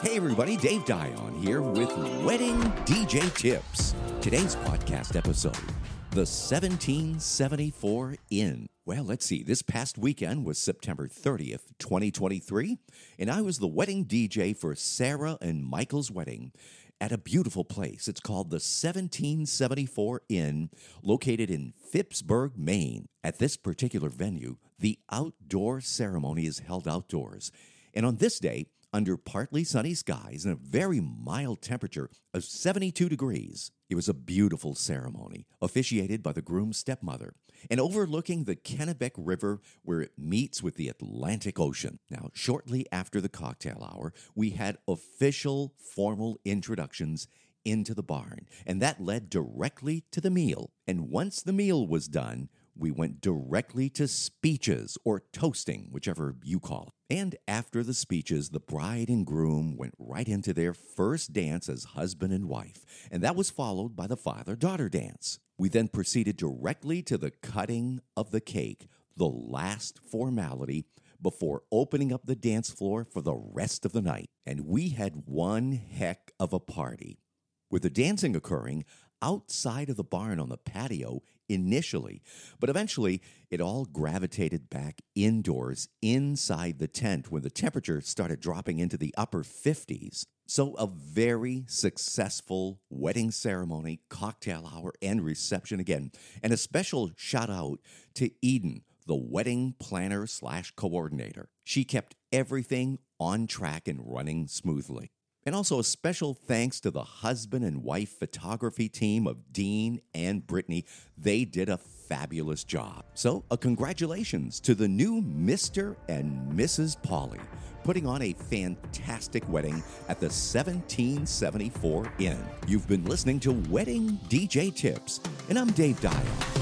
Hey everybody, Dave Dion here with Wedding DJ Tips. Today's podcast episode, the 1774 Inn. Well, let's see. This past weekend was September 30th, 2023, and I was the wedding DJ for Sarah and Michael's wedding at a beautiful place. It's called the 1774 Inn, located in Phippsburg, Maine. At this particular venue, the outdoor ceremony is held outdoors. And on this day, under partly sunny skies and a very mild temperature of 72 degrees. It was a beautiful ceremony, officiated by the groom's stepmother, and overlooking the Kennebec River where it meets with the Atlantic Ocean. Now, shortly after the cocktail hour, we had official formal introductions into the barn, and that led directly to the meal. And once the meal was done, we went directly to speeches or toasting, whichever you call it. And after the speeches, the bride and groom went right into their first dance as husband and wife, and that was followed by the father daughter dance. We then proceeded directly to the cutting of the cake, the last formality before opening up the dance floor for the rest of the night. And we had one heck of a party. With the dancing occurring, outside of the barn on the patio initially, but eventually it all gravitated back indoors inside the tent when the temperature started dropping into the upper 50s. So, a very successful wedding ceremony, cocktail hour, and reception again. And a special shout out to Eden, the wedding planner slash coordinator. She kept everything on track and running smoothly. And also a special thanks to the husband and wife photography team of Dean and Brittany. They did a fabulous job. So, a congratulations to the new Mr. and Mrs. Pauley, putting on a fantastic wedding at the 1774 Inn. You've been listening to Wedding DJ Tips, and I'm Dave Dion.